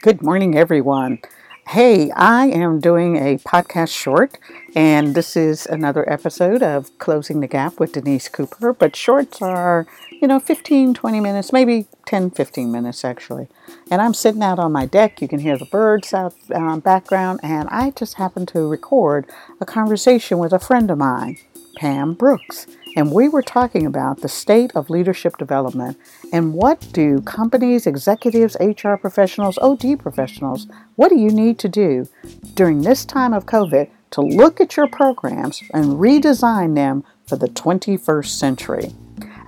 Good morning, everyone. Hey, I am doing a podcast short, and this is another episode of Closing the Gap with Denise Cooper. But shorts are, you know, 15, 20 minutes, maybe 10, 15 minutes actually. And I'm sitting out on my deck. You can hear the birds out um, background, and I just happened to record a conversation with a friend of mine, Pam Brooks and we were talking about the state of leadership development and what do companies, executives, HR professionals, OD professionals, what do you need to do during this time of COVID to look at your programs and redesign them for the 21st century?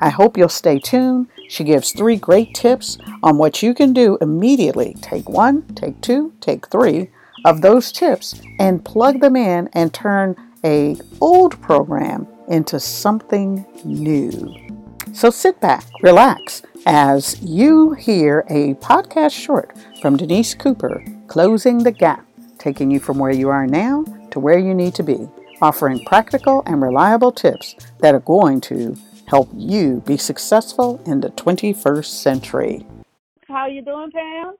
I hope you'll stay tuned. She gives three great tips on what you can do immediately. Take one, take two, take three of those tips and plug them in and turn a old program into something new. So sit back, relax, as you hear a podcast short from Denise Cooper, Closing the Gap, taking you from where you are now to where you need to be, offering practical and reliable tips that are going to help you be successful in the 21st century. How you doing, Pam?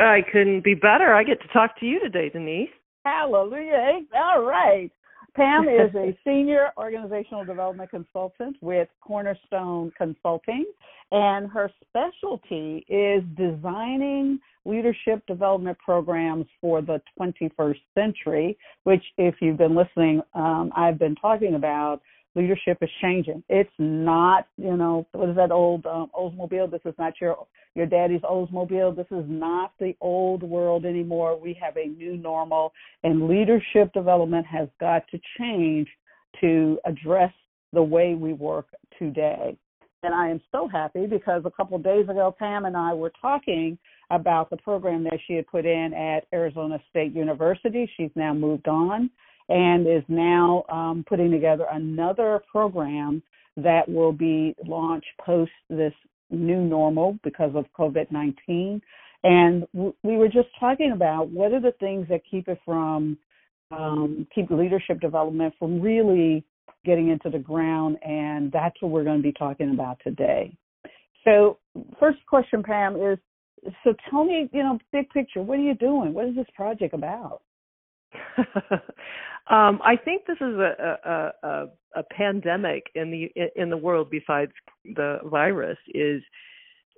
I couldn't be better. I get to talk to you today, Denise. Hallelujah. All right. Pam is a senior organizational development consultant with Cornerstone Consulting, and her specialty is designing leadership development programs for the 21st century, which, if you've been listening, um, I've been talking about leadership is changing. It's not, you know, what is that old um, Oldsmobile? This is not your your daddy's Oldsmobile. This is not the old world anymore. We have a new normal, and leadership development has got to change to address the way we work today. And I am so happy because a couple of days ago, Pam and I were talking about the program that she had put in at Arizona State University. She's now moved on and is now um, putting together another program that will be launched post this new normal because of COVID 19. And we were just talking about what are the things that keep it from, um, keep leadership development from really getting into the ground. And that's what we're going to be talking about today. So, first question, Pam, is so tell me, you know, big picture, what are you doing? What is this project about? um, I think this is a, a, a, a pandemic in the in the world besides the virus is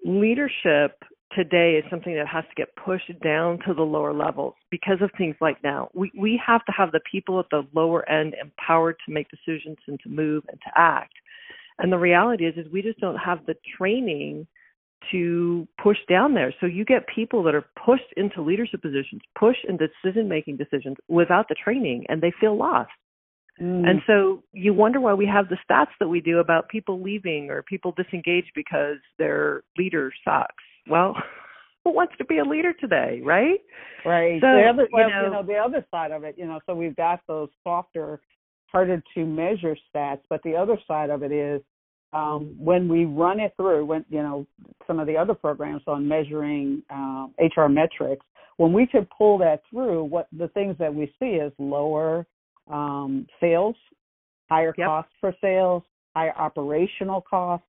leadership today is something that has to get pushed down to the lower levels because of things like now. We we have to have the people at the lower end empowered to make decisions and to move and to act. And the reality is is we just don't have the training to push down there. So you get people that are pushed into leadership positions, pushed into decision making decisions without the training, and they feel lost. Mm. And so you wonder why we have the stats that we do about people leaving or people disengaged because their leader sucks. Well, who wants to be a leader today, right? Right. So, the other, well, you, know, you know, the other side of it, you know, so we've got those softer, harder to measure stats, but the other side of it is um, when we run it through, when you know some of the other programs on measuring uh, HR metrics, when we could pull that through, what the things that we see is lower um, sales, higher yep. costs for sales, higher operational costs,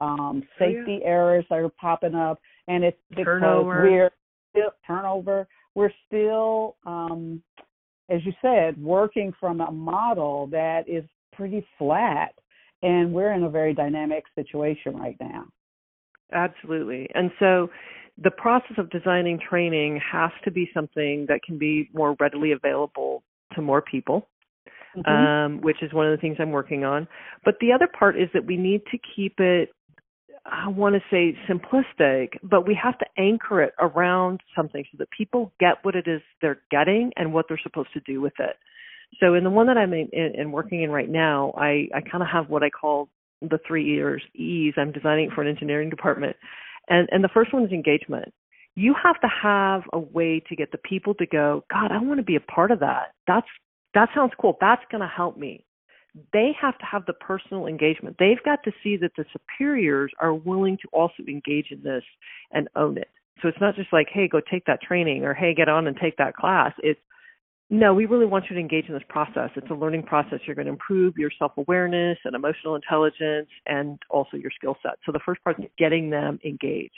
um, safety oh, yeah. errors are popping up, and it's because turnover. we're still turnover. We're still, um, as you said, working from a model that is pretty flat and we're in a very dynamic situation right now. Absolutely. And so the process of designing training has to be something that can be more readily available to more people. Mm-hmm. Um, which is one of the things I'm working on. But the other part is that we need to keep it I want to say simplistic, but we have to anchor it around something so that people get what it is they're getting and what they're supposed to do with it. So in the one that I'm in, in, in working in right now, I, I kind of have what I call the three E's. E's. I'm designing for an engineering department, and and the first one is engagement. You have to have a way to get the people to go. God, I want to be a part of that. That's that sounds cool. That's going to help me. They have to have the personal engagement. They've got to see that the superiors are willing to also engage in this and own it. So it's not just like, hey, go take that training or hey, get on and take that class. It's no, we really want you to engage in this process. It's a learning process. You're going to improve your self awareness and emotional intelligence and also your skill set. So the first part is getting them engaged.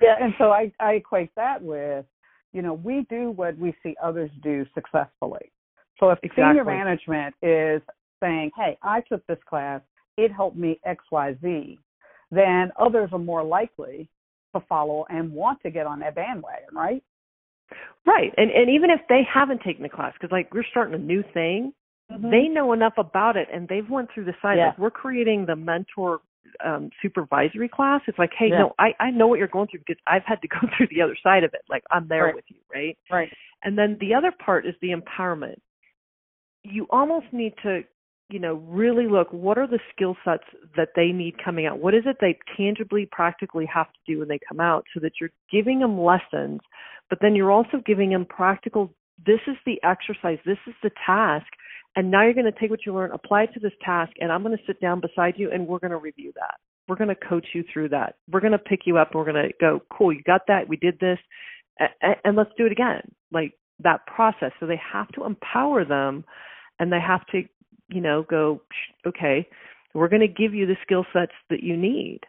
Yeah, and so I, I equate that with you know, we do what we see others do successfully. So if exactly. senior management is saying, "Hey, I took this class, it helped me X, Y, Z," then others are more likely to follow and want to get on that bandwagon, right? Right, and and even if they haven't taken the class, because like we're starting a new thing, mm-hmm. they know enough about it and they've went through the side. Yeah. Like we're creating the mentor um supervisory class it's like hey yeah. no i i know what you're going through because i've had to go through the other side of it like i'm there right. with you right right and then the other part is the empowerment you almost need to you know really look what are the skill sets that they need coming out what is it they tangibly practically have to do when they come out so that you're giving them lessons but then you're also giving them practical this is the exercise this is the task and now you're going to take what you learn, apply it to this task, and I'm going to sit down beside you and we're going to review that. We're going to coach you through that. We're going to pick you up and we're going to go, cool, you got that. We did this. And let's do it again. Like that process. So they have to empower them and they have to, you know, go, okay, we're going to give you the skill sets that you need.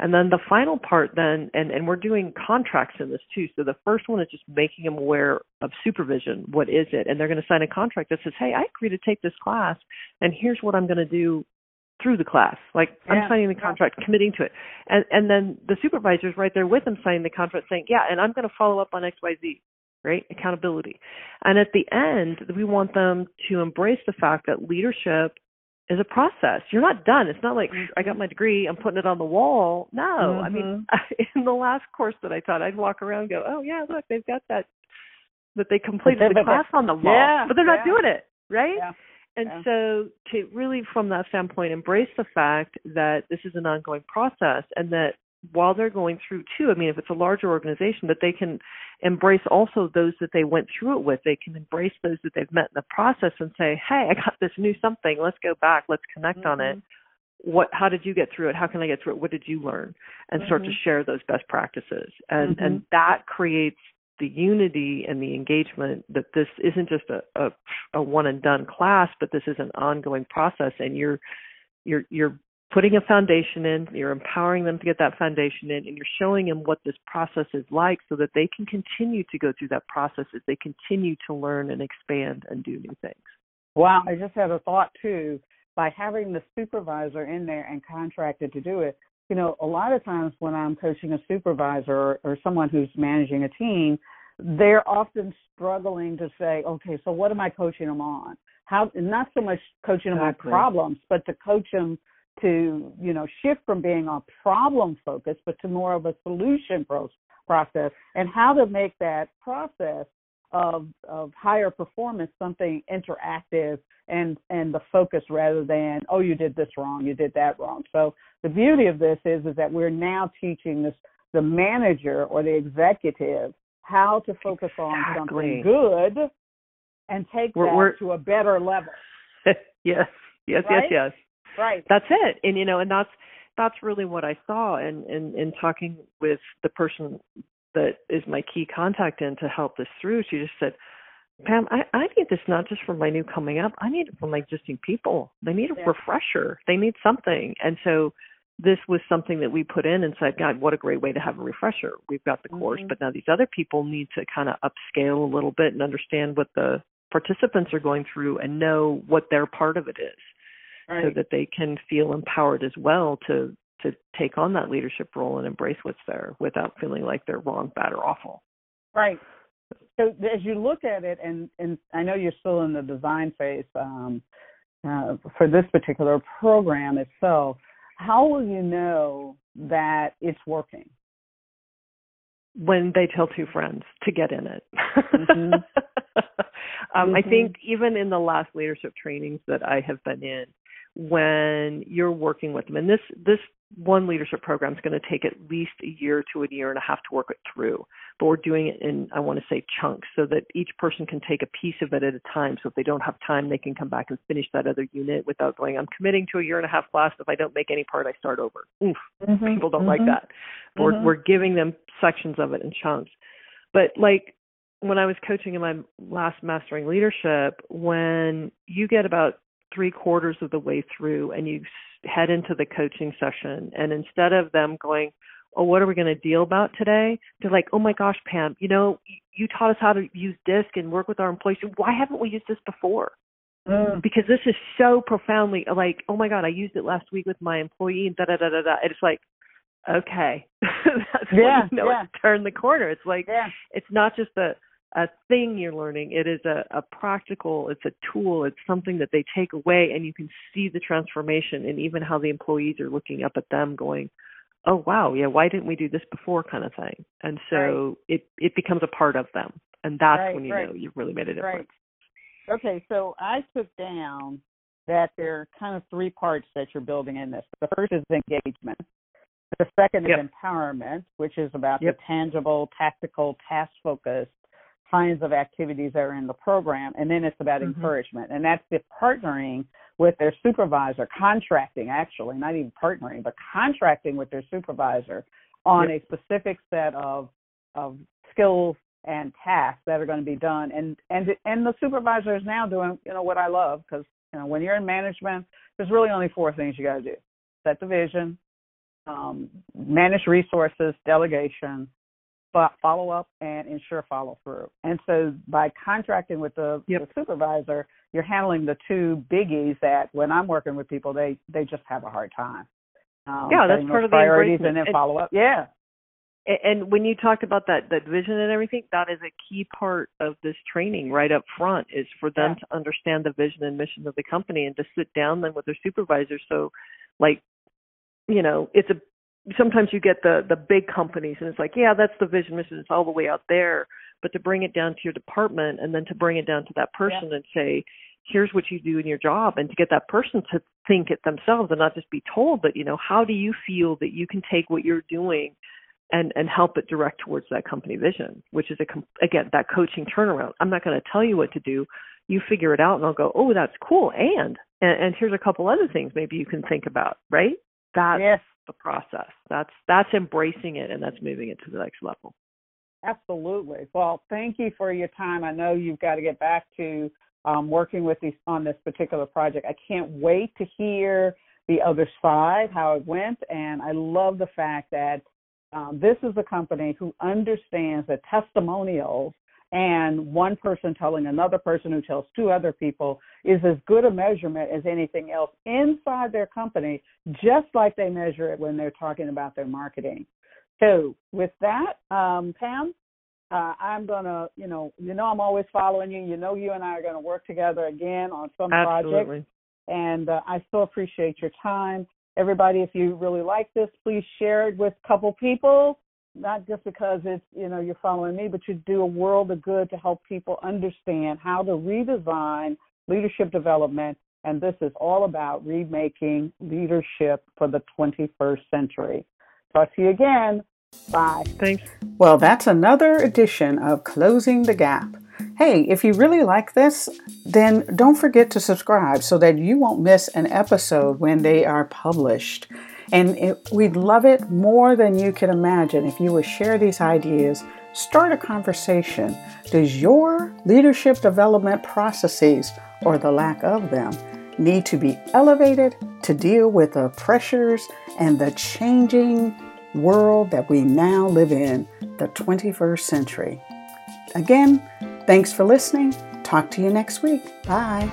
And then the final part then, and, and we're doing contracts in this too. So the first one is just making them aware of supervision. What is it? And they're going to sign a contract that says, hey, I agree to take this class and here's what I'm going to do through the class. Like yeah. I'm signing the contract, yeah. committing to it. And and then the supervisor's right there with them signing the contract saying, Yeah, and I'm gonna follow up on XYZ. Right? Accountability. And at the end, we want them to embrace the fact that leadership is a process. You're not done. It's not like I got my degree, I'm putting it on the wall. No, mm-hmm. I mean, in the last course that I taught, I'd walk around and go, "Oh yeah, look, they've got that that they completed the class on the wall, yeah, but they're not yeah. doing it, right?" Yeah. And so to really from that standpoint embrace the fact that this is an ongoing process and that while they're going through too, I mean, if it's a larger organization, that they can embrace also those that they went through it with. They can embrace those that they've met in the process and say, "Hey, I got this new something. Let's go back. Let's connect mm-hmm. on it. What? How did you get through it? How can I get through it? What did you learn?" And mm-hmm. start to share those best practices, and mm-hmm. and that creates the unity and the engagement that this isn't just a, a a one and done class, but this is an ongoing process, and you're you're you're putting a foundation in, you're empowering them to get that foundation in, and you're showing them what this process is like so that they can continue to go through that process as they continue to learn and expand and do new things. Wow, I just had a thought too. By having the supervisor in there and contracted to do it, you know, a lot of times when I'm coaching a supervisor or, or someone who's managing a team, they're often struggling to say, okay, so what am I coaching them on? How not so much coaching them exactly. on problems, but to coach them to you know shift from being a problem focus but to more of a solution pro- process and how to make that process of of higher performance something interactive and and the focus rather than oh you did this wrong you did that wrong so the beauty of this is is that we're now teaching this the manager or the executive how to focus on exactly. something good and take we're, that we're, to a better level yes yes right? yes yes Right. That's it. And you know, and that's that's really what I saw in in, in talking with the person that is my key contact in to help this through. She just said, Pam, I, I need this not just for my new coming up, I need it for my existing people. They need a yeah. refresher. They need something. And so this was something that we put in and said, God, what a great way to have a refresher. We've got the course, mm-hmm. but now these other people need to kind of upscale a little bit and understand what the participants are going through and know what their part of it is right. so that they can feel empowered as well to to take on that leadership role and embrace what's there without feeling like they're wrong, bad, or awful. Right. So as you look at it, and and I know you're still in the design phase um, uh, for this particular program itself. How will you know that it's working? When they tell two friends to get in it. Mm-hmm. um, mm-hmm. I think even in the last leadership trainings that I have been in, when you're working with them. And this this one leadership program is going to take at least a year to a year and a half to work it through. But we're doing it in I want to say chunks so that each person can take a piece of it at a time. So if they don't have time, they can come back and finish that other unit without going, I'm committing to a year and a half class. If I don't make any part, I start over. Oof, mm-hmm. people don't mm-hmm. like that. Mm-hmm. we're we're giving them sections of it in chunks. But like when I was coaching in my last mastering leadership, when you get about three quarters of the way through and you head into the coaching session and instead of them going oh, what are we going to deal about today? They're like, oh my gosh, Pam, you know, you taught us how to use DISC and work with our employees. Why haven't we used this before? Mm. Because this is so profoundly like, oh my God, I used it last week with my employee and da da da da da. It's like, okay, that's yeah, when you know yeah. it's turned the corner. It's like, yeah. it's not just a a thing you're learning. It is a, a practical, it's a tool, it's something that they take away and you can see the transformation and even how the employees are looking up at them going, oh wow, yeah, why didn't we do this before kind of thing. And so right. it it becomes a part of them. And that's right, when you right. know you've really made a difference. Okay, so I took down that there are kind of three parts that you're building in this. The first is engagement. The second yep. is empowerment, which is about yep. the tangible, tactical, task focused kinds of activities that are in the program. And then it's about mm-hmm. encouragement. And that's the partnering with their supervisor, contracting actually, not even partnering, but contracting with their supervisor on yep. a specific set of of skills and tasks that are going to be done. And and and the supervisor is now doing you know what I love because you know when you're in management, there's really only four things you got to do: set the vision, um, manage resources, delegation, follow up, and ensure follow through. And so by contracting with the, yep. the supervisor, you're handling the two biggies that when I'm working with people, they they just have a hard time. Um, yeah, that's part of the priorities and then follow up. Yeah. And when you talked about that that vision and everything, that is a key part of this training right up front is for them yeah. to understand the vision and mission of the company and to sit down then with their supervisors. So, like, you know, it's a sometimes you get the the big companies and it's like yeah that's the vision mission. It's all the way out there. But to bring it down to your department and then to bring it down to that person yeah. and say here's what you do in your job and to get that person to think it themselves and not just be told but you know how do you feel that you can take what you're doing and and help it direct towards that company vision which is a again that coaching turnaround. I'm not going to tell you what to do. You figure it out and i'll go oh that's cool. And and, and here's a couple other things maybe you can think about right? That's yes the process. That's that's embracing it and that's moving it to the next level. Absolutely. Well, thank you for your time. I know you've got to get back to um, working with these on this particular project. I can't wait to hear the other side, how it went, and I love the fact that um, this is a company who understands that testimonials and one person telling another person who tells two other people is as good a measurement as anything else inside their company, just like they measure it when they're talking about their marketing. So, with that, um, Pam, uh, I'm gonna, you know, you know, I'm always following you. You know, you and I are gonna work together again on some Absolutely. project, and uh, I so appreciate your time. Everybody, if you really like this, please share it with a couple people not just because it's you know you're following me, but you do a world of good to help people understand how to redesign leadership development. And this is all about remaking leadership for the 21st century. Talk to you again. Bye. Thanks. Well, that's another edition of Closing the Gap. Hey, if you really like this, then don't forget to subscribe so that you won't miss an episode when they are published. And it, we'd love it more than you can imagine if you would share these ideas, start a conversation. Does your leadership development processes, or the lack of them, need to be elevated to deal with the pressures and the changing world that we now live in, the 21st century? Again, thanks for listening. Talk to you next week. Bye.